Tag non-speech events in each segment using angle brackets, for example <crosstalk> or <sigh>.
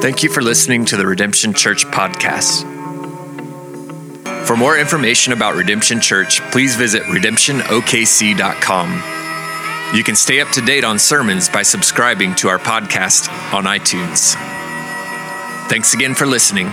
Thank you for listening to the Redemption Church podcast. For more information about Redemption Church, please visit redemptionokc.com. You can stay up to date on sermons by subscribing to our podcast on iTunes. Thanks again for listening.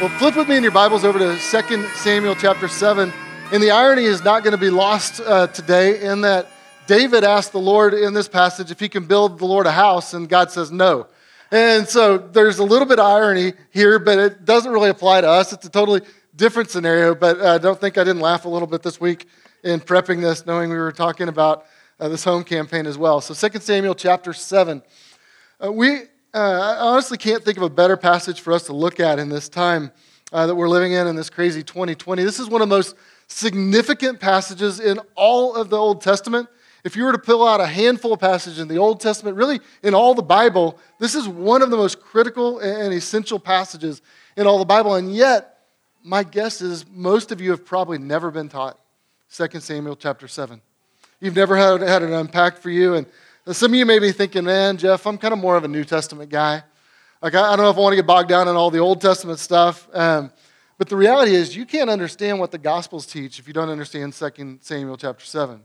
Well, flip with me in your Bibles over to 2 Samuel chapter 7. And the irony is not going to be lost uh, today in that David asked the Lord in this passage if he can build the Lord a house, and God says no. And so there's a little bit of irony here, but it doesn't really apply to us. It's a totally different scenario, but I uh, don't think I didn't laugh a little bit this week in prepping this, knowing we were talking about uh, this home campaign as well. So 2 Samuel chapter 7. Uh, we uh, honestly can't think of a better passage for us to look at in this time uh, that we're living in in this crazy 2020. This is one of the most significant passages in all of the Old Testament. If you were to pull out a handful of passages in the Old Testament, really in all the Bible, this is one of the most critical and essential passages in all the Bible. And yet, my guess is most of you have probably never been taught 2 Samuel chapter 7. You've never had, had it unpacked for you. And some of you may be thinking, man, Jeff, I'm kind of more of a New Testament guy. Like, I, don't know if I want to get bogged down in all the Old Testament stuff. Um, but the reality is, you can't understand what the Gospels teach if you don't understand 2 Samuel chapter 7.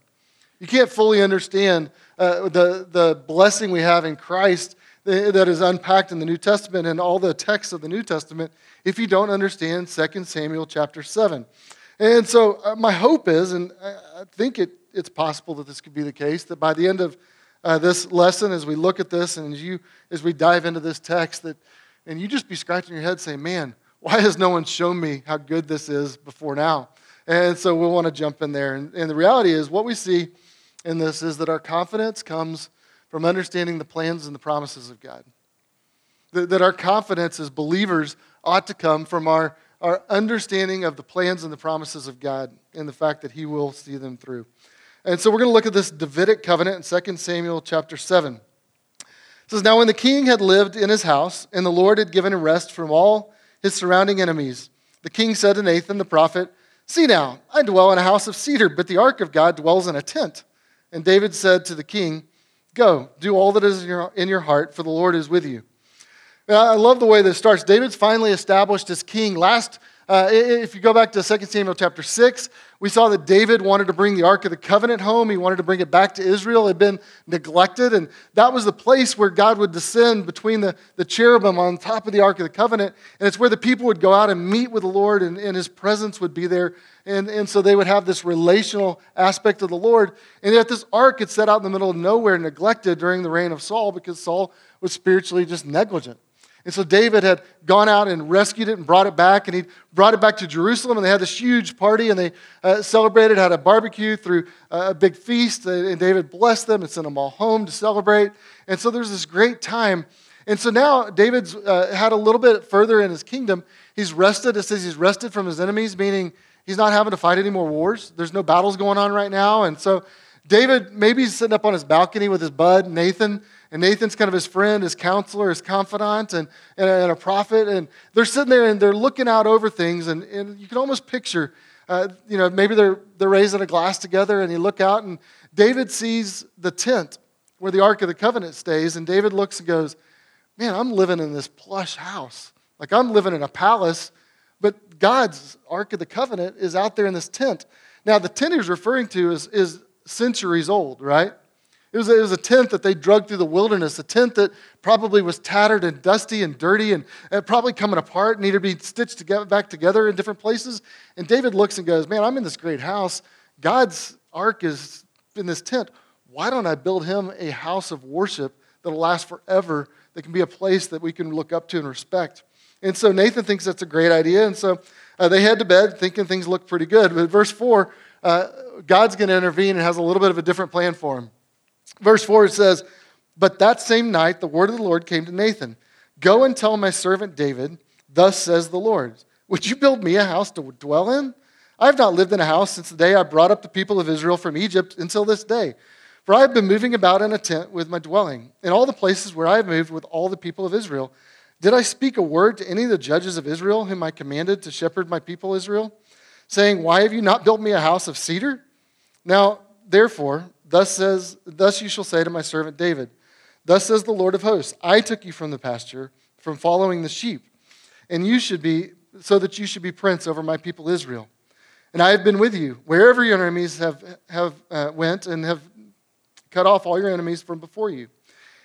You can't fully understand uh, the, the blessing we have in Christ that is unpacked in the New Testament and all the texts of the New Testament if you don't understand 2 Samuel chapter 7. And so, uh, my hope is, and I think it, it's possible that this could be the case, that by the end of uh, this lesson, as we look at this and as, you, as we dive into this text, that, and you just be scratching your head saying, man, why has no one shown me how good this is before now? And so we'll want to jump in there. And, and the reality is, what we see in this is that our confidence comes from understanding the plans and the promises of God. That, that our confidence as believers ought to come from our, our understanding of the plans and the promises of God and the fact that He will see them through. And so we're going to look at this Davidic covenant in 2 Samuel chapter 7. It says, Now when the king had lived in his house, and the Lord had given him rest from all his surrounding enemies, the king said to Nathan the prophet, See now, I dwell in a house of cedar, but the ark of God dwells in a tent. And David said to the king, Go, do all that is in your, in your heart, for the Lord is with you. Now, I love the way this starts. David's finally established as king. Last uh, if you go back to 2 Samuel chapter 6, we saw that David wanted to bring the Ark of the Covenant home. He wanted to bring it back to Israel. It had been neglected, and that was the place where God would descend between the, the cherubim on top of the Ark of the Covenant. And it's where the people would go out and meet with the Lord, and, and his presence would be there. And, and so they would have this relational aspect of the Lord. And yet, this ark had set out in the middle of nowhere, neglected during the reign of Saul because Saul was spiritually just negligent. And so David had gone out and rescued it and brought it back, and he brought it back to Jerusalem, and they had this huge party, and they uh, celebrated, had a barbecue through uh, a big feast, and David blessed them and sent them all home to celebrate. And so there's this great time. And so now David's uh, had a little bit further in his kingdom. He's rested. It says he's rested from his enemies, meaning he's not having to fight any more wars. There's no battles going on right now. And so David, maybe he's sitting up on his balcony with his bud, Nathan, and Nathan's kind of his friend, his counselor, his confidant, and, and, a, and a prophet. And they're sitting there and they're looking out over things. And, and you can almost picture, uh, you know, maybe they're, they're raising a glass together and you look out and David sees the tent where the Ark of the Covenant stays. And David looks and goes, Man, I'm living in this plush house. Like I'm living in a palace, but God's Ark of the Covenant is out there in this tent. Now, the tent he's referring to is, is centuries old, right? It was, a, it was a tent that they drug through the wilderness, a tent that probably was tattered and dusty and dirty and, and probably coming apart, needed to be stitched together, back together in different places. And David looks and goes, Man, I'm in this great house. God's ark is in this tent. Why don't I build him a house of worship that'll last forever, that can be a place that we can look up to and respect? And so Nathan thinks that's a great idea. And so uh, they head to bed thinking things look pretty good. But verse 4, uh, God's going to intervene and has a little bit of a different plan for him. Verse 4 says, But that same night the word of the Lord came to Nathan Go and tell my servant David, Thus says the Lord, Would you build me a house to dwell in? I have not lived in a house since the day I brought up the people of Israel from Egypt until this day. For I have been moving about in a tent with my dwelling, in all the places where I have moved with all the people of Israel. Did I speak a word to any of the judges of Israel whom I commanded to shepherd my people Israel, saying, Why have you not built me a house of cedar? Now, therefore, thus says, thus you shall say to my servant David, Thus says the Lord of hosts, I took you from the pasture, from following the sheep, and you should be, so that you should be prince over my people Israel. And I have been with you wherever your enemies have, have uh, went and have cut off all your enemies from before you.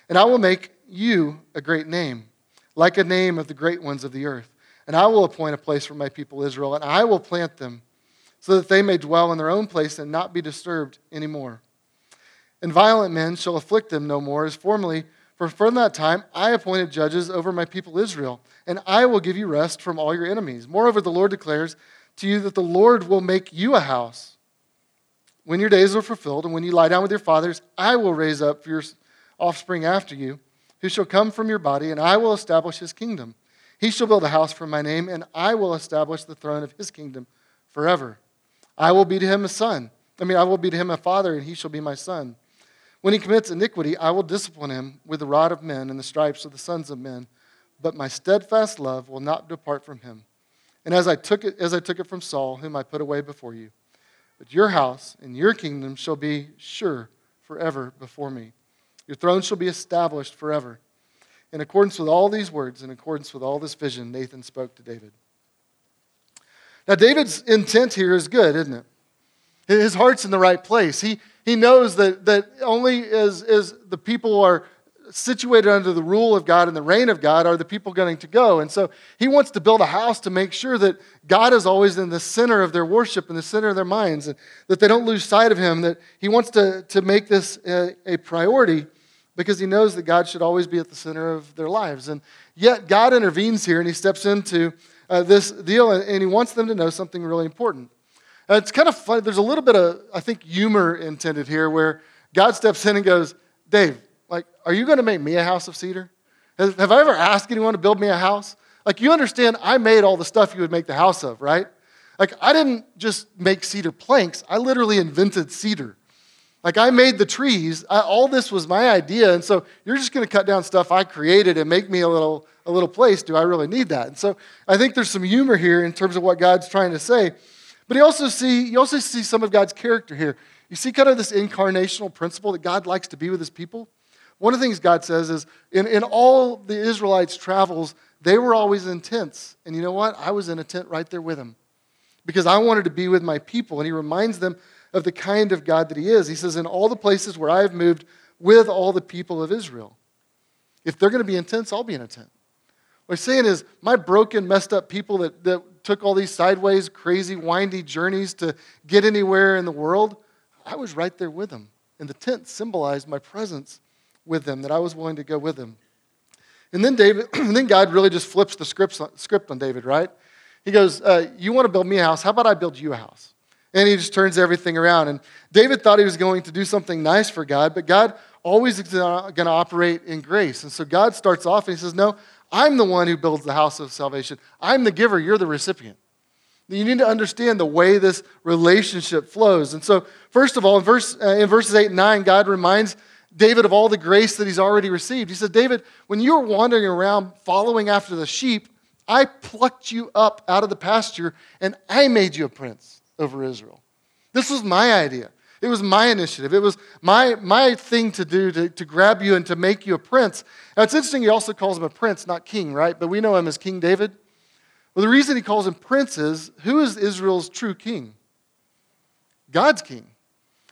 And I will make you a great name, like a name of the great ones of the earth. And I will appoint a place for my people Israel, and I will plant them so that they may dwell in their own place and not be disturbed anymore. And violent men shall afflict them no more as formerly, for from that time I appointed judges over my people Israel, and I will give you rest from all your enemies. Moreover, the Lord declares to you that the Lord will make you a house. When your days are fulfilled, and when you lie down with your fathers, I will raise up your offspring after you, who shall come from your body, and I will establish his kingdom. He shall build a house for my name, and I will establish the throne of his kingdom forever. I will be to him a son. I mean, I will be to him a father, and he shall be my son. When he commits iniquity, I will discipline him with the rod of men and the stripes of the sons of men. But my steadfast love will not depart from him. And as I took it, as I took it from Saul, whom I put away before you, but your house and your kingdom shall be sure forever before me. Your throne shall be established forever. In accordance with all these words, in accordance with all this vision, Nathan spoke to David. Now, David's intent here is good, isn't it? His heart's in the right place. He, he knows that, that only as, as the people are situated under the rule of God and the reign of God are the people going to go. And so he wants to build a house to make sure that God is always in the center of their worship, and the center of their minds, and that they don't lose sight of him, that he wants to, to make this a, a priority because he knows that God should always be at the center of their lives. And yet God intervenes here and he steps into uh, this deal and he wants them to know something really important. Uh, it's kind of funny. There's a little bit of, I think, humor intended here where God steps in and goes, Dave, like, are you going to make me a house of cedar? Have, have I ever asked anyone to build me a house? Like, you understand, I made all the stuff you would make the house of, right? Like, I didn't just make cedar planks, I literally invented cedar. Like, I made the trees. I, all this was my idea. And so you're just going to cut down stuff I created and make me a little, a little place. Do I really need that? And so I think there's some humor here in terms of what God's trying to say. But you also see, you also see some of God's character here. You see kind of this incarnational principle that God likes to be with his people. One of the things God says is in, in all the Israelites' travels, they were always in tents. And you know what? I was in a tent right there with him because I wanted to be with my people. And he reminds them of the kind of God that he is. He says, In all the places where I have moved with all the people of Israel, if they're going to be in tents, I'll be in a tent. What he's saying is, my broken, messed up people that, that took all these sideways, crazy, windy journeys to get anywhere in the world, I was right there with them. And the tent symbolized my presence with them, that I was willing to go with them. And then David, <clears throat> and then God really just flips the script, script on David, right? He goes, uh, You want to build me a house? How about I build you a house? And he just turns everything around. And David thought he was going to do something nice for God, but God always is going to operate in grace. And so God starts off and he says, No, I'm the one who builds the house of salvation. I'm the giver, you're the recipient. You need to understand the way this relationship flows. And so, first of all, in, verse, uh, in verses 8 and 9, God reminds David of all the grace that he's already received. He said, David, when you were wandering around following after the sheep, I plucked you up out of the pasture and I made you a prince over Israel. This was my idea. It was my initiative. It was my, my thing to do to, to grab you and to make you a prince. Now, it's interesting, he also calls him a prince, not king, right? But we know him as King David. Well, the reason he calls him prince is who is Israel's true king? God's king.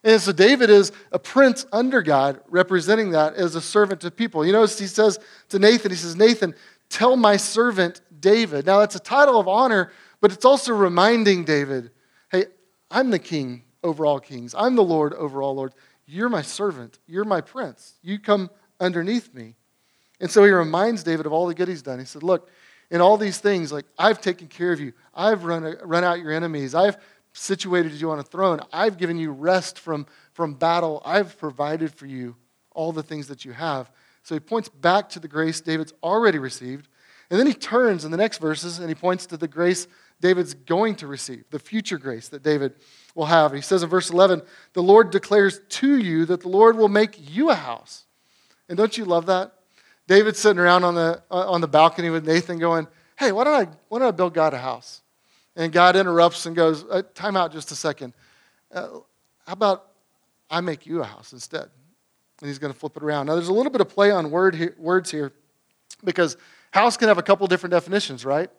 And so David is a prince under God, representing that as a servant to people. You notice he says to Nathan, he says, Nathan, tell my servant David. Now, that's a title of honor, but it's also reminding David, hey, I'm the king over all kings. I'm the Lord over all lords. You're my servant. You're my prince. You come underneath me. And so he reminds David of all the good he's done. He said, Look, in all these things, like I've taken care of you. I've run, uh, run out your enemies. I've situated you on a throne. I've given you rest from, from battle. I've provided for you all the things that you have. So he points back to the grace David's already received. And then he turns in the next verses and he points to the grace David's going to receive, the future grace that David will have. He says in verse 11, The Lord declares to you that the Lord will make you a house. And don't you love that? David's sitting around on the, on the balcony with Nathan going, Hey, why don't, I, why don't I build God a house? And God interrupts and goes, uh, Time out just a second. Uh, how about I make you a house instead? And he's going to flip it around. Now, there's a little bit of play on word here, words here because house can have a couple different definitions, right?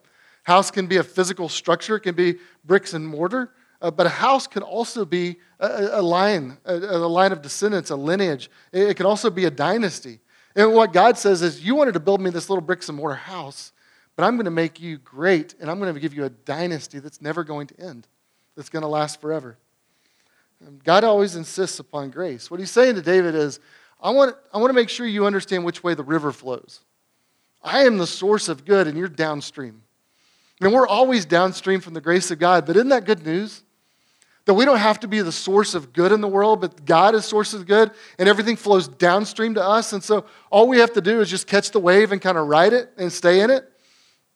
House can be a physical structure, it can be bricks and mortar, uh, but a house can also be a, a line, a, a, line of descendants, a lineage. It, it can also be a dynasty. And what God says is, You wanted to build me this little bricks and mortar house, but I'm going to make you great, and I'm going to give you a dynasty that's never going to end, that's going to last forever. And God always insists upon grace. What he's saying to David is, I want, I want to make sure you understand which way the river flows. I am the source of good, and you're downstream. I mean, we're always downstream from the grace of God, but isn't that good news? That we don't have to be the source of good in the world, but God is source of good, and everything flows downstream to us. And so all we have to do is just catch the wave and kind of ride it and stay in it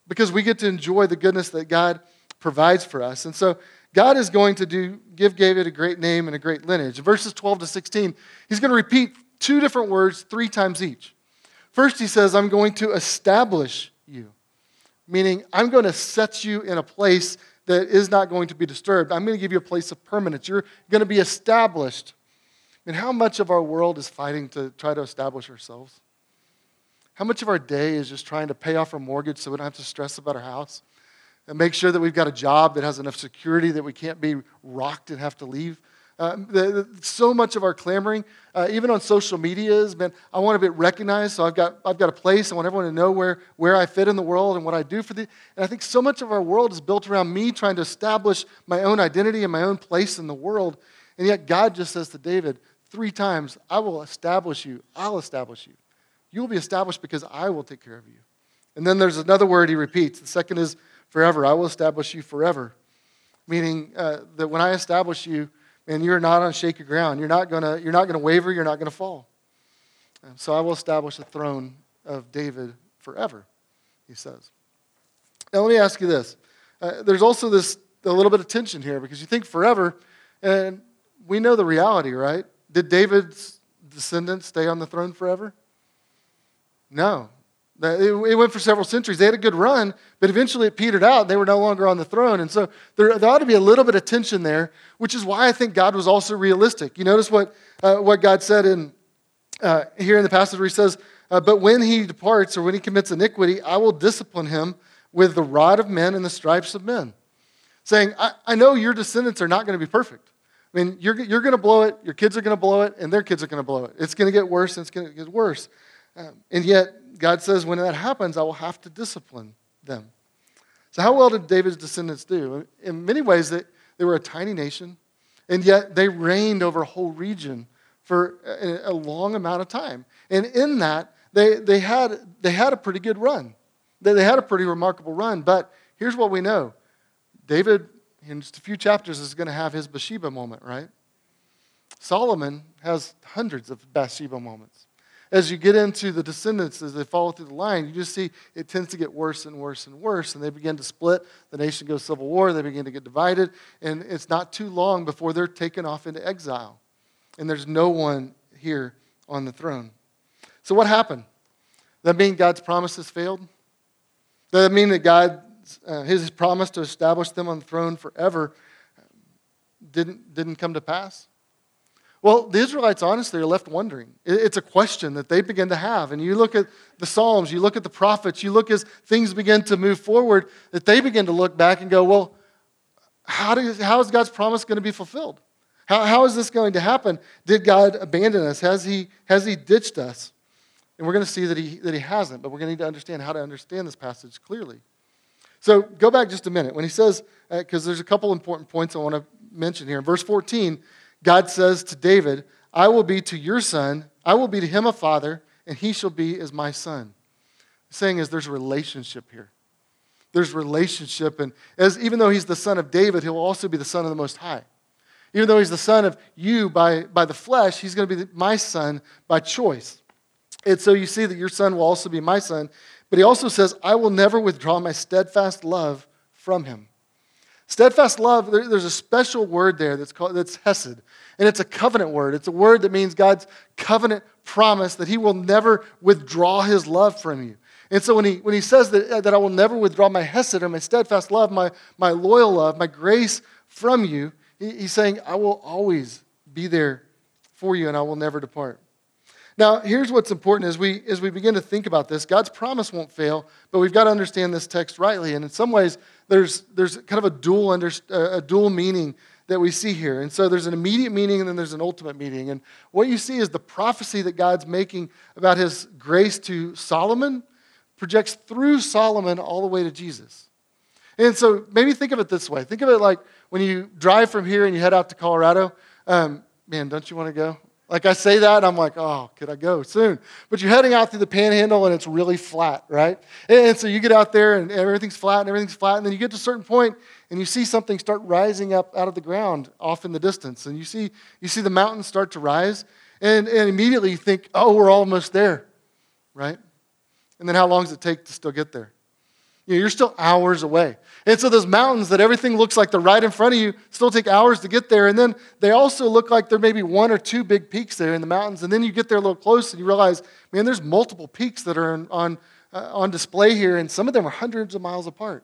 because we get to enjoy the goodness that God provides for us. And so God is going to do, give David a great name and a great lineage. In verses 12 to 16, he's going to repeat two different words three times each. First, he says, I'm going to establish you, meaning I'm going to set you in a place that is not going to be disturbed. I'm going to give you a place of permanence. You're going to be established. And how much of our world is fighting to try to establish ourselves? How much of our day is just trying to pay off our mortgage so we don't have to stress about our house? And make sure that we've got a job that has enough security that we can't be rocked and have to leave? Uh, the, the, so much of our clamoring, uh, even on social media, has been I want to be recognized, so I've got, I've got a place. I want everyone to know where, where I fit in the world and what I do for the. And I think so much of our world is built around me trying to establish my own identity and my own place in the world. And yet God just says to David three times, I will establish you. I'll establish you. You will be established because I will take care of you. And then there's another word he repeats. The second is forever. I will establish you forever. Meaning uh, that when I establish you, and you're not on shaky ground. You're not gonna, you're not gonna waver, you're not gonna fall. And so I will establish the throne of David forever, he says. Now let me ask you this. Uh, there's also this a little bit of tension here because you think forever, and we know the reality, right? Did David's descendants stay on the throne forever? No. It went for several centuries. They had a good run, but eventually it petered out. They were no longer on the throne. And so there, there ought to be a little bit of tension there, which is why I think God was also realistic. You notice what, uh, what God said in, uh, here in the passage where he says, uh, But when he departs or when he commits iniquity, I will discipline him with the rod of men and the stripes of men. Saying, I, I know your descendants are not going to be perfect. I mean, you're, you're going to blow it, your kids are going to blow it, and their kids are going to blow it. It's going to get worse and it's going to get worse. Um, and yet, God says, when that happens, I will have to discipline them. So, how well did David's descendants do? In many ways, they, they were a tiny nation, and yet they reigned over a whole region for a, a long amount of time. And in that, they, they, had, they had a pretty good run. They, they had a pretty remarkable run. But here's what we know David, in just a few chapters, is going to have his Bathsheba moment, right? Solomon has hundreds of Bathsheba moments as you get into the descendants, as they follow through the line, you just see it tends to get worse and worse and worse. And they begin to split. The nation goes civil war. They begin to get divided. And it's not too long before they're taken off into exile. And there's no one here on the throne. So, what happened? That mean God's promises failed? Does that mean that God, uh, his promise to establish them on the throne forever, didn't, didn't come to pass? Well, the Israelites honestly are left wondering. It's a question that they begin to have. And you look at the Psalms, you look at the prophets, you look as things begin to move forward, that they begin to look back and go, well, how, do, how is God's promise going to be fulfilled? How, how is this going to happen? Did God abandon us? Has he, has he ditched us? And we're going to see that he, that he hasn't, but we're going to need to understand how to understand this passage clearly. So go back just a minute. When he says, because uh, there's a couple important points I want to mention here. In verse 14, God says to David, I will be to your son, I will be to him a father, and he shall be as my son. The saying is there's a relationship here. There's relationship, and as even though he's the son of David, he'll also be the son of the Most High. Even though he's the son of you by, by the flesh, he's going to be my son by choice. And so you see that your son will also be my son. But he also says, I will never withdraw my steadfast love from him. Steadfast love, there's a special word there that's called that's hesed. And it's a covenant word. It's a word that means God's covenant promise that he will never withdraw his love from you. And so when he, when he says that, that I will never withdraw my hesed or my steadfast love, my, my loyal love, my grace from you, he, he's saying, I will always be there for you, and I will never depart. Now, here's what's important as we, as we begin to think about this God's promise won't fail, but we've got to understand this text rightly. And in some ways, there's, there's kind of a dual, under, a dual meaning that we see here. And so there's an immediate meaning and then there's an ultimate meaning. And what you see is the prophecy that God's making about his grace to Solomon projects through Solomon all the way to Jesus. And so maybe think of it this way think of it like when you drive from here and you head out to Colorado. Um, man, don't you want to go? Like I say that, I'm like, oh, could I go soon? But you're heading out through the panhandle and it's really flat, right? And so you get out there and everything's flat and everything's flat. And then you get to a certain point and you see something start rising up out of the ground off in the distance. And you see, you see the mountains start to rise. And, and immediately you think, oh, we're almost there, right? And then how long does it take to still get there? You know, you're still hours away. And so those mountains that everything looks like they're right in front of you still take hours to get there. And then they also look like there may be one or two big peaks there in the mountains. And then you get there a little close and you realize, man, there's multiple peaks that are on, on, uh, on display here, and some of them are hundreds of miles apart.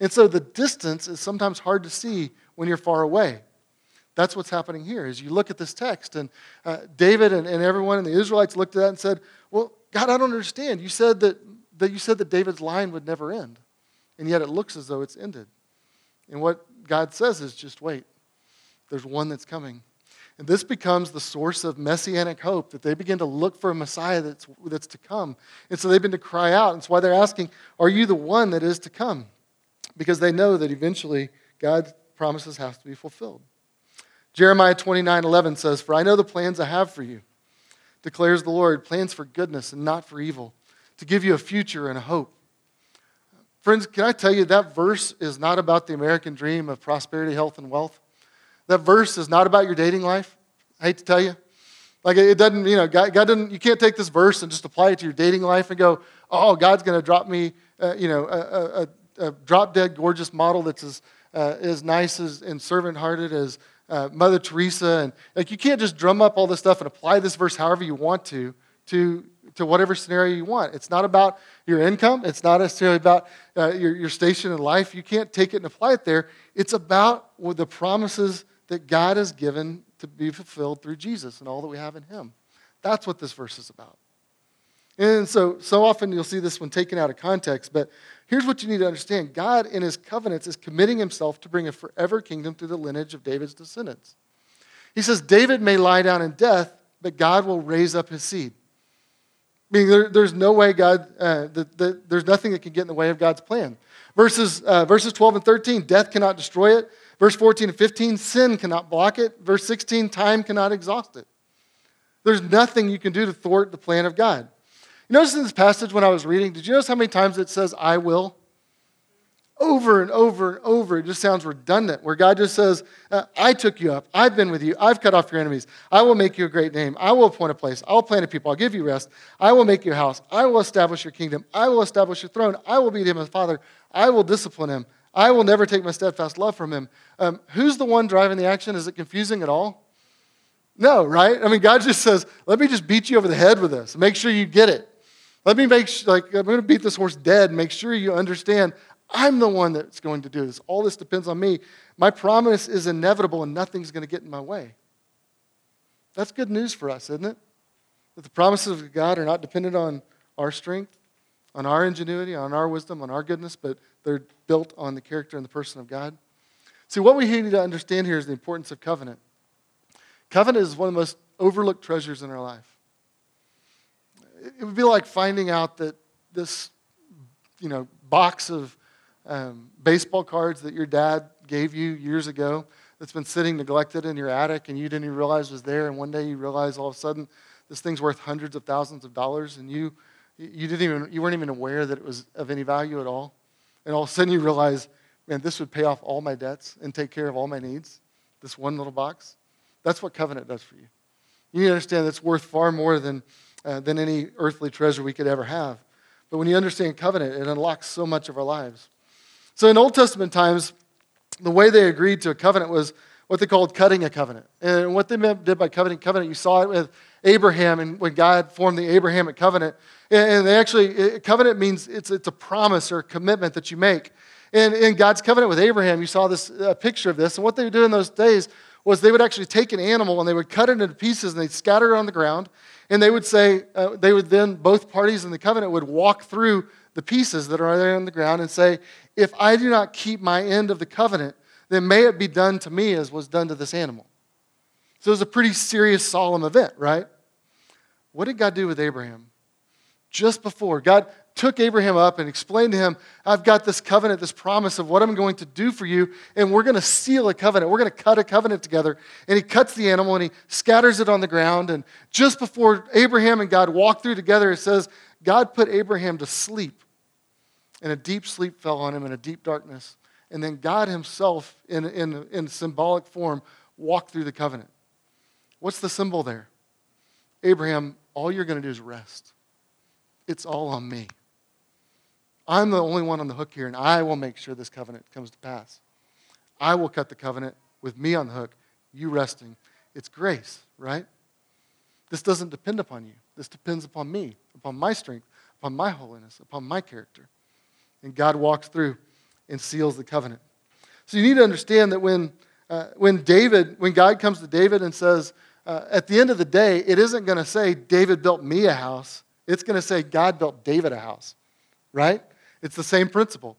And so the distance is sometimes hard to see when you're far away. That's what's happening here. As you look at this text, and uh, David and, and everyone and the Israelites looked at that and said, Well, God, I don't understand. You said that that you said that David's line would never end, and yet it looks as though it's ended. And what God says is just wait, there's one that's coming. And this becomes the source of messianic hope that they begin to look for a Messiah that's, that's to come. And so they begin to cry out. And that's why they're asking, Are you the one that is to come? Because they know that eventually God's promises have to be fulfilled. Jeremiah 29 11 says, For I know the plans I have for you, declares the Lord, plans for goodness and not for evil to give you a future and a hope. Friends, can I tell you that verse is not about the American dream of prosperity, health, and wealth? That verse is not about your dating life. I hate to tell you. Like it doesn't, you know, God, God doesn't, you can't take this verse and just apply it to your dating life and go, oh, God's going to drop me, uh, you know, a, a, a, drop dead gorgeous model that's as, uh, as nice as, and servant hearted as uh, Mother Teresa. And like you can't just drum up all this stuff and apply this verse however you want to to to whatever scenario you want. It's not about your income, it's not necessarily about uh, your, your station in life. You can't take it and apply it there. It's about the promises that God has given to be fulfilled through Jesus and all that we have in Him. That's what this verse is about. And so, so often you'll see this one taken out of context, but here's what you need to understand God, in His covenants, is committing Himself to bring a forever kingdom through the lineage of David's descendants. He says, David may lie down in death, but God will raise up his seed. Meaning there, there's no way God, uh, the, the, there's nothing that can get in the way of God's plan. Verses, uh, verses 12 and 13, death cannot destroy it. Verse 14 and 15, sin cannot block it. Verse 16, time cannot exhaust it. There's nothing you can do to thwart the plan of God. You notice in this passage when I was reading, did you notice how many times it says, I will? Over and over and over. It just sounds redundant, where God just says, uh, I took you up. I've been with you. I've cut off your enemies. I will make you a great name. I will appoint a place. I will plant a people. I'll give you rest. I will make you a house. I will establish your kingdom. I will establish your throne. I will be to him a father. I will discipline him. I will never take my steadfast love from him. Um, who's the one driving the action? Is it confusing at all? No, right? I mean, God just says, let me just beat you over the head with this. Make sure you get it. Let me make like, I'm going to beat this horse dead. Make sure you understand I'm the one that's going to do this. All this depends on me. My promise is inevitable and nothing's going to get in my way. That's good news for us, isn't it? That the promises of God are not dependent on our strength, on our ingenuity, on our wisdom, on our goodness, but they're built on the character and the person of God. See, what we need to understand here is the importance of covenant. Covenant is one of the most overlooked treasures in our life. It would be like finding out that this, you know, box of um, baseball cards that your dad gave you years ago that's been sitting neglected in your attic and you didn't even realize was there. And one day you realize all of a sudden this thing's worth hundreds of thousands of dollars and you, you, didn't even, you weren't even aware that it was of any value at all. And all of a sudden you realize, man, this would pay off all my debts and take care of all my needs. This one little box. That's what covenant does for you. You need to understand it's worth far more than, uh, than any earthly treasure we could ever have. But when you understand covenant, it unlocks so much of our lives. So in Old Testament times, the way they agreed to a covenant was what they called cutting a covenant. And what they did by covenant covenant, you saw it with Abraham and when God formed the Abrahamic covenant. And they actually, covenant means it's, it's a promise or a commitment that you make. And in God's covenant with Abraham, you saw this a picture of this. And what they would do in those days was they would actually take an animal and they would cut it into pieces and they'd scatter it on the ground. And they would say, uh, they would then, both parties in the covenant would walk through the pieces that are there on the ground and say, If I do not keep my end of the covenant, then may it be done to me as was done to this animal. So it was a pretty serious, solemn event, right? What did God do with Abraham? Just before, God took Abraham up and explained to him, I've got this covenant, this promise of what I'm going to do for you, and we're going to seal a covenant. We're going to cut a covenant together. And he cuts the animal and he scatters it on the ground. And just before Abraham and God walk through together, it says, God put Abraham to sleep. And a deep sleep fell on him in a deep darkness. And then God himself, in, in, in symbolic form, walked through the covenant. What's the symbol there? Abraham, all you're going to do is rest. It's all on me. I'm the only one on the hook here, and I will make sure this covenant comes to pass. I will cut the covenant with me on the hook, you resting. It's grace, right? This doesn't depend upon you. This depends upon me, upon my strength, upon my holiness, upon my character. And God walks through and seals the covenant. So you need to understand that when, uh, when David, when God comes to David and says, uh, at the end of the day, it isn't going to say David built me a house. It's going to say God built David a house, right? It's the same principle.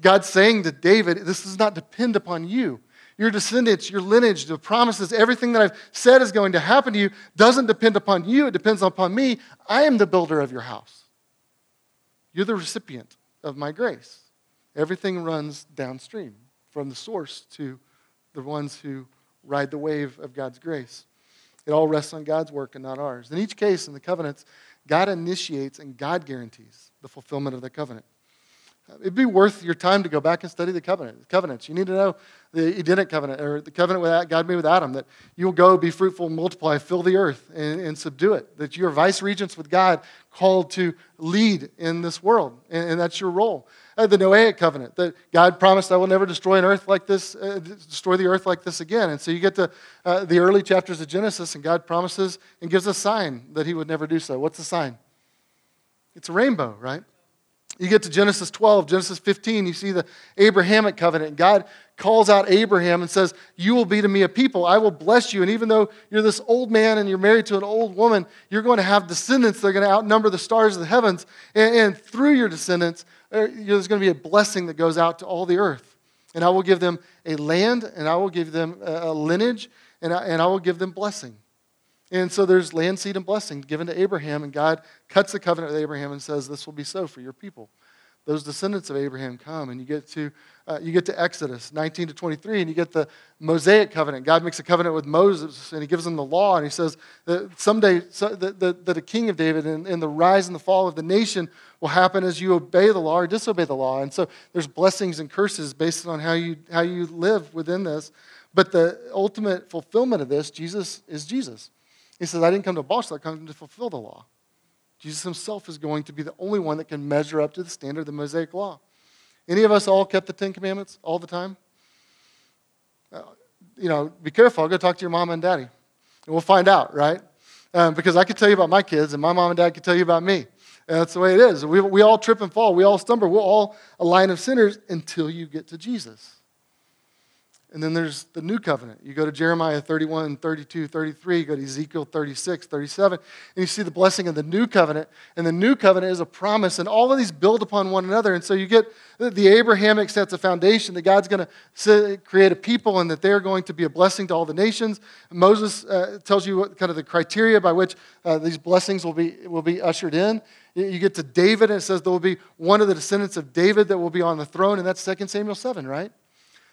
God's saying to David, this does not depend upon you. Your descendants, your lineage, the promises, everything that I've said is going to happen to you doesn't depend upon you. It depends upon me. I am the builder of your house. You're the recipient of my grace. Everything runs downstream from the source to the ones who ride the wave of God's grace. It all rests on God's work and not ours. In each case, in the covenants, God initiates and God guarantees the fulfillment of the covenant. It'd be worth your time to go back and study the covenant. Covenants. You need to know the Edenic covenant, or the covenant with God made with Adam, that you will go, be fruitful, multiply, fill the earth, and, and subdue it. That you are vice regents with God, called to lead in this world, and, and that's your role. Uh, the Noahic covenant, that God promised, I will never destroy an earth like this, uh, destroy the earth like this again. And so you get to uh, the early chapters of Genesis, and God promises and gives a sign that He would never do so. What's the sign? It's a rainbow, right? You get to Genesis 12, Genesis 15, you see the Abrahamic covenant. God calls out Abraham and says, You will be to me a people. I will bless you. And even though you're this old man and you're married to an old woman, you're going to have descendants that are going to outnumber the stars of the heavens. And, and through your descendants, uh, there's going to be a blessing that goes out to all the earth. And I will give them a land, and I will give them a lineage, and I, and I will give them blessing. And so there's land, seed, and blessing given to Abraham, and God cuts the covenant with Abraham and says, This will be so for your people. Those descendants of Abraham come, and you get to, uh, you get to Exodus 19 to 23, and you get the Mosaic covenant. God makes a covenant with Moses, and he gives him the law, and he says that someday so that, that, that a king of David and, and the rise and the fall of the nation will happen as you obey the law or disobey the law. And so there's blessings and curses based on how you, how you live within this. But the ultimate fulfillment of this, Jesus is Jesus. He says, I didn't come to abolish the law, I come to fulfill the law. Jesus himself is going to be the only one that can measure up to the standard of the Mosaic law. Any of us all kept the Ten Commandments all the time? Uh, you know, be careful. I'll go talk to your mom and daddy. And we'll find out, right? Um, because I could tell you about my kids, and my mom and dad could tell you about me. And that's the way it is. We, we all trip and fall. We all stumble. We're all a line of sinners until you get to Jesus. And then there's the new covenant. You go to Jeremiah 31, 32, 33, you go to Ezekiel 36, 37, and you see the blessing of the new covenant. And the new covenant is a promise, and all of these build upon one another. And so you get the Abrahamic sets a foundation that God's going to create a people and that they're going to be a blessing to all the nations. Moses uh, tells you what kind of the criteria by which uh, these blessings will be, will be ushered in. You get to David, and it says there will be one of the descendants of David that will be on the throne, and that's 2 Samuel 7, right?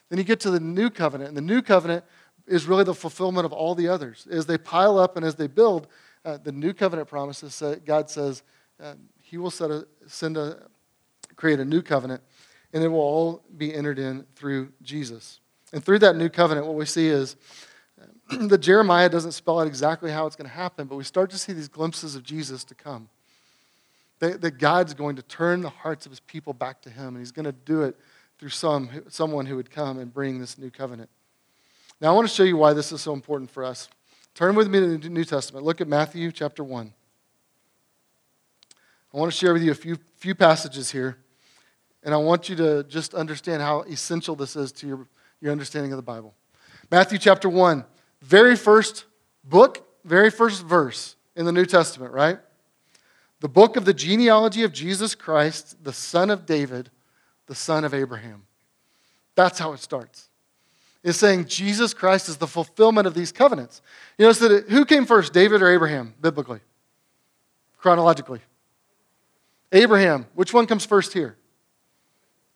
Then you get to the new covenant, and the new covenant is really the fulfillment of all the others. As they pile up and as they build, uh, the new covenant promises that God says uh, He will a, send a, create a new covenant, and it will all be entered in through Jesus. And through that new covenant, what we see is uh, <clears throat> that Jeremiah doesn't spell out exactly how it's going to happen, but we start to see these glimpses of Jesus to come. That, that God's going to turn the hearts of his people back to him, and he's going to do it through some, someone who would come and bring this new covenant. Now, I want to show you why this is so important for us. Turn with me to the New Testament. Look at Matthew chapter 1. I want to share with you a few, few passages here, and I want you to just understand how essential this is to your, your understanding of the Bible. Matthew chapter 1, very first book, very first verse in the New Testament, right? The book of the genealogy of Jesus Christ, the son of David, the son of Abraham. That's how it starts. It's saying Jesus Christ is the fulfillment of these covenants. You know, so who came first, David or Abraham, biblically? Chronologically. Abraham. Which one comes first here?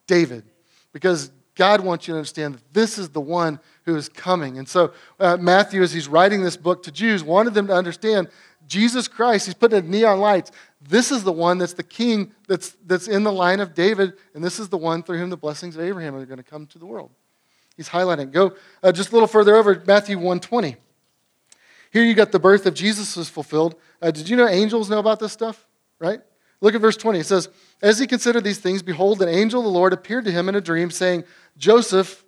David. Because God wants you to understand that this is the one who is coming. And so, uh, Matthew, as he's writing this book to Jews, wanted them to understand Jesus Christ. He's putting in neon lights. This is the one that's the king that's, that's in the line of David, and this is the one through whom the blessings of Abraham are going to come to the world. He's highlighting. Go uh, just a little further over, Matthew 120. Here you got the birth of Jesus was fulfilled. Uh, did you know angels know about this stuff? Right? Look at verse 20. It says, As he considered these things, behold, an angel of the Lord appeared to him in a dream, saying, Joseph,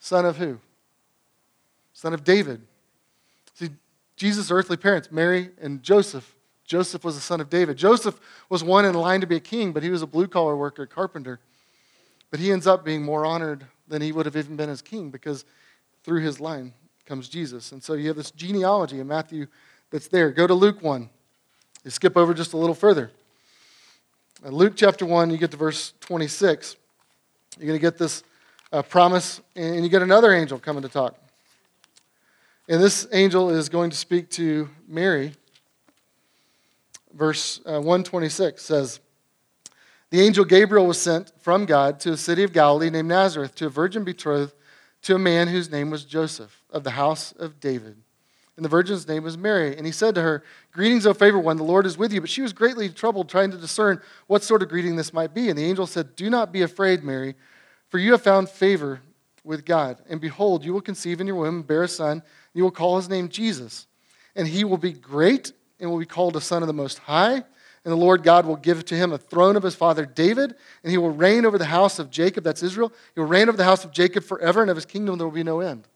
son of who? Son of David. Jesus' earthly parents, Mary and Joseph. Joseph was the son of David. Joseph was one in line to be a king, but he was a blue collar worker, carpenter. But he ends up being more honored than he would have even been as king because through his line comes Jesus. And so you have this genealogy in Matthew that's there. Go to Luke 1. You skip over just a little further. In Luke chapter 1, you get to verse 26. You're going to get this uh, promise, and you get another angel coming to talk. And this angel is going to speak to Mary. Verse uh, 126 says, The angel Gabriel was sent from God to a city of Galilee named Nazareth to a virgin betrothed to a man whose name was Joseph of the house of David. And the virgin's name was Mary. And he said to her, Greetings, O favored one, the Lord is with you. But she was greatly troubled, trying to discern what sort of greeting this might be. And the angel said, Do not be afraid, Mary, for you have found favor with God. And behold, you will conceive in your womb, bear a son, you will call his name Jesus. And he will be great and will be called a son of the Most High. And the Lord God will give to him a throne of his father David, and he will reign over the house of Jacob, that's Israel. He will reign over the house of Jacob forever, and of his kingdom there will be no end.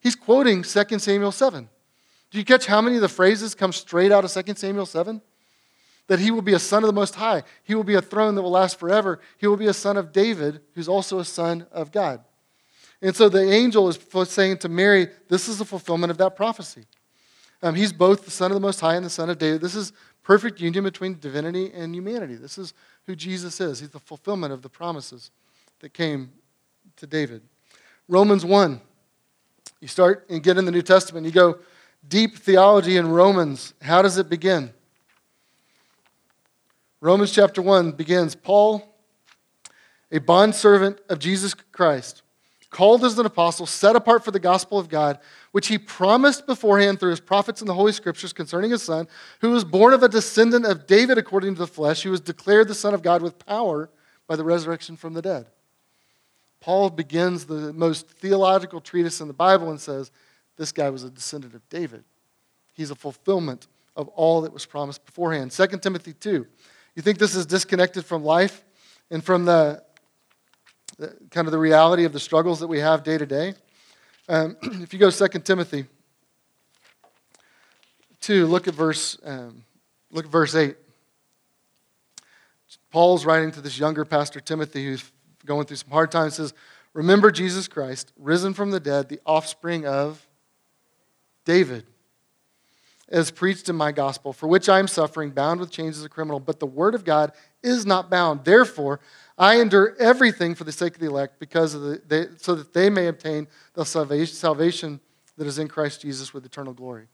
He's quoting 2 Samuel 7. Do you catch how many of the phrases come straight out of 2 Samuel 7? That he will be a son of the Most High. He will be a throne that will last forever. He will be a son of David, who's also a son of God. And so the angel is saying to Mary, this is the fulfillment of that prophecy. Um, he's both the son of the Most High and the son of David. This is perfect union between divinity and humanity. This is who Jesus is. He's the fulfillment of the promises that came to David. Romans 1. You start and get in the New Testament, you go, deep theology in Romans. How does it begin? Romans chapter 1 begins Paul, a bondservant of Jesus Christ, called as an apostle, set apart for the gospel of God, which he promised beforehand through his prophets in the Holy Scriptures concerning his son, who was born of a descendant of David according to the flesh, who was declared the Son of God with power by the resurrection from the dead. Paul begins the most theological treatise in the Bible and says, this guy was a descendant of David. He's a fulfillment of all that was promised beforehand. 2 Timothy 2. You think this is disconnected from life and from the, the kind of the reality of the struggles that we have day to day? Um, <clears throat> if you go to 2 Timothy 2, look at verse, um, look at verse 8. Paul's writing to this younger pastor Timothy who's going through some hard times. Says, Remember Jesus Christ, risen from the dead, the offspring of David, as preached in my gospel, for which I am suffering, bound with chains as a criminal, but the word of God is not bound. Therefore, I endure everything for the sake of the elect, because of the, they, so that they may obtain the salvation, salvation that is in Christ Jesus with eternal glory.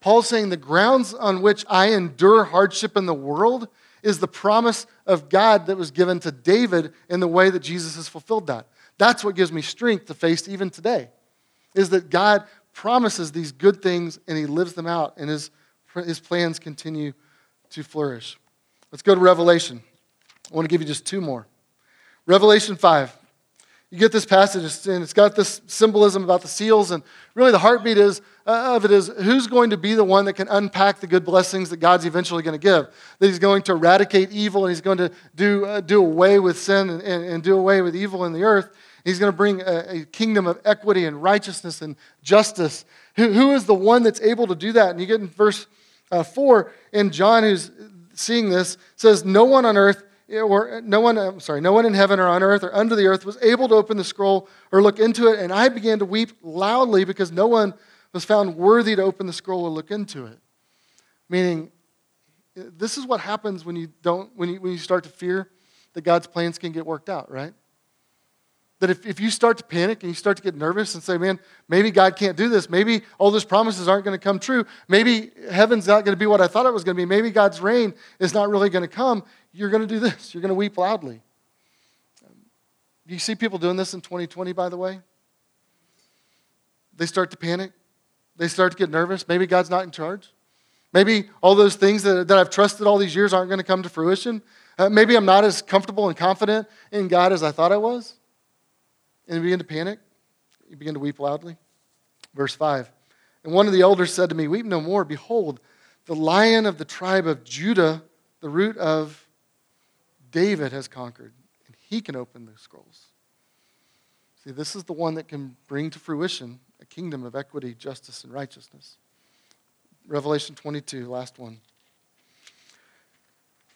Paul's saying the grounds on which I endure hardship in the world is the promise of God that was given to David in the way that Jesus has fulfilled that. That's what gives me strength to face even today. Is that God promises these good things and he lives them out, and his, his plans continue to flourish. Let's go to Revelation. I want to give you just two more. Revelation 5. You get this passage, and it's got this symbolism about the seals, and really the heartbeat is, uh, of it is who's going to be the one that can unpack the good blessings that God's eventually going to give? That He's going to eradicate evil, and He's going to do, uh, do away with sin and, and, and do away with evil in the earth. He's going to bring a, a, kingdom of equity and righteousness and justice. Who, who is the one that's able to do that? And you get in verse uh, 4, and John, who's seeing this, says, No one on earth, or uh, no one, I'm sorry, no one in heaven or on earth or under the earth was able to open the scroll or look into it. And I began to weep loudly because no one was found worthy to open the scroll or look into it. Meaning, this is what happens when you don't when you, when you start to fear that God's plans can get worked out, right? That if, if you start to panic and you start to get nervous and say, man, maybe God can't do this. Maybe all those promises aren't going to come true. Maybe heaven's not going to be what I thought it was going to be. Maybe God's reign is not really going to come. You're going to do this. You're going to weep loudly. You see people doing this in 2020, by the way? They start to panic. They start to get nervous. Maybe God's not in charge. Maybe all those things that, that I've trusted all these years aren't going to come to fruition. Uh, maybe I'm not as comfortable and confident in God as I thought I was. And you begin to panic. You begin to weep loudly. Verse 5 And one of the elders said to me, Weep no more. Behold, the lion of the tribe of Judah, the root of David, has conquered, and he can open the scrolls. See, this is the one that can bring to fruition a kingdom of equity, justice, and righteousness. Revelation 22, last one.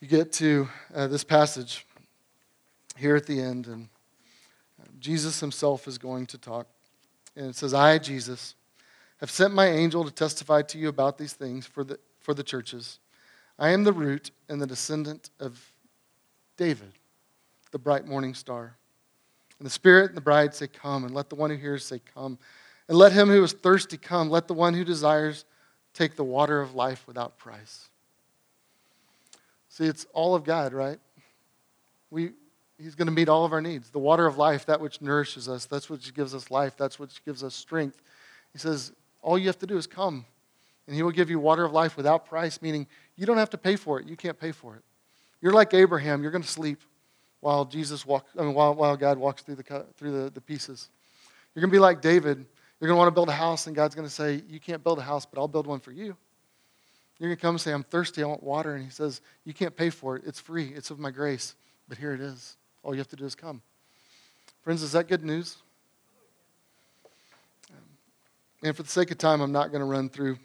You get to uh, this passage here at the end, and Jesus himself is going to talk. And it says, I, Jesus, have sent my angel to testify to you about these things for the, for the churches. I am the root and the descendant of David, the bright morning star. And the Spirit and the bride say, Come. And let the one who hears say, Come. And let him who is thirsty come. Let the one who desires take the water of life without price. See, it's all of God, right? We, he's going to meet all of our needs. The water of life, that which nourishes us, that's what gives us life, that's what gives us strength. He says, all you have to do is come, and he will give you water of life without price, meaning you don't have to pay for it. You can't pay for it. You're like Abraham. You're going to sleep while Jesus walks, I mean, while, while God walks through, the, through the, the pieces. You're going to be like David. You're going to want to build a house, and God's going to say, You can't build a house, but I'll build one for you. You're going to come and say, I'm thirsty, I want water. And He says, You can't pay for it. It's free, it's of my grace. But here it is. All you have to do is come. Friends, is that good news? And for the sake of time, I'm not going to run through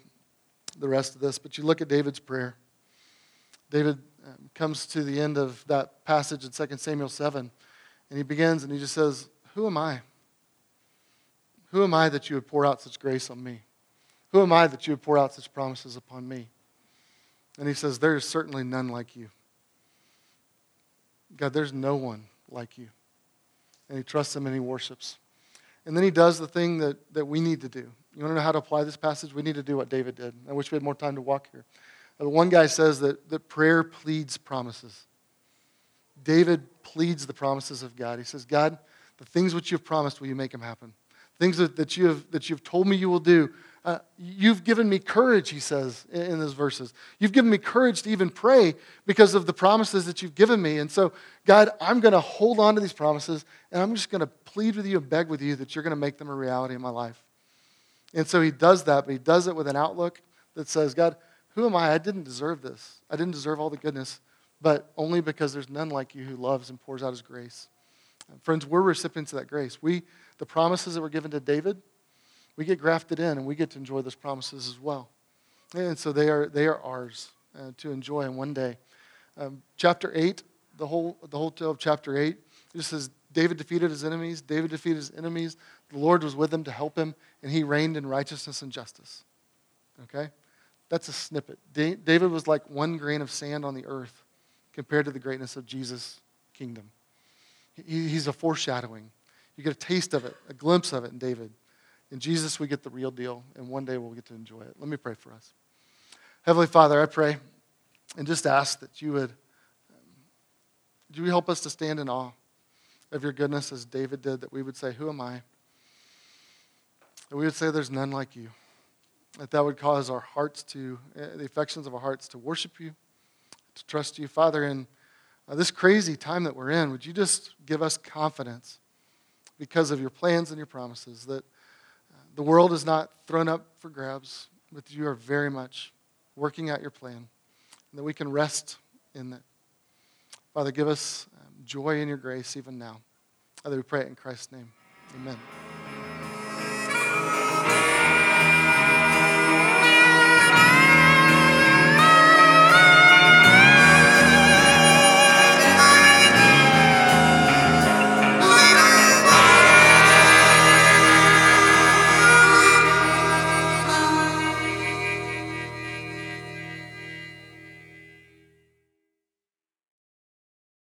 the rest of this, but you look at David's prayer. David um, comes to the end of that passage in 2 Samuel 7, and he begins and he just says, Who am I? Who am I that you would pour out such grace on me? Who am I that you would pour out such promises upon me? And he says, There is certainly none like you. God, there's no one like you. And he trusts him and he worships. And then he does the thing that, that we need to do. You want to know how to apply this passage? We need to do what David did. I wish we had more time to walk here. But one guy says that, that prayer pleads promises. David pleads the promises of God. He says, God, the things which you've promised, will you make them happen? things that, that, you have, that you've told me you will do. Uh, you've given me courage, he says in, in those verses. You've given me courage to even pray because of the promises that you've given me. And so, God, I'm going to hold on to these promises and I'm just going to plead with you and beg with you that you're going to make them a reality in my life. And so he does that, but he does it with an outlook that says, God, who am I? I didn't deserve this. I didn't deserve all the goodness, but only because there's none like you who loves and pours out his grace. Friends, we're recipients of that grace. We, the promises that were given to David, we get grafted in and we get to enjoy those promises as well. And so they are, they are ours uh, to enjoy in one day. Um, chapter 8, the whole, the whole tale of chapter 8, just says David defeated his enemies. David defeated his enemies. The Lord was with him to help him, and he reigned in righteousness and justice. Okay? That's a snippet. David was like one grain of sand on the earth compared to the greatness of Jesus' kingdom. He's a foreshadowing. You get a taste of it, a glimpse of it in David. In Jesus, we get the real deal, and one day we'll get to enjoy it. Let me pray for us. Heavenly Father, I pray and just ask that you would, do you help us to stand in awe of your goodness as David did, that we would say, Who am I? That we would say, There's none like you. That that would cause our hearts to, eh, the affections of our hearts to worship you, to trust you. Father, in uh, this crazy time that we're in, would you just give us confidence because of your plans and your promises, that the world is not thrown up for grabs, but you are very much working out your plan, and that we can rest in that. Father, give us um, joy in your grace even now. Father, we pray it in Christ's name. Amen.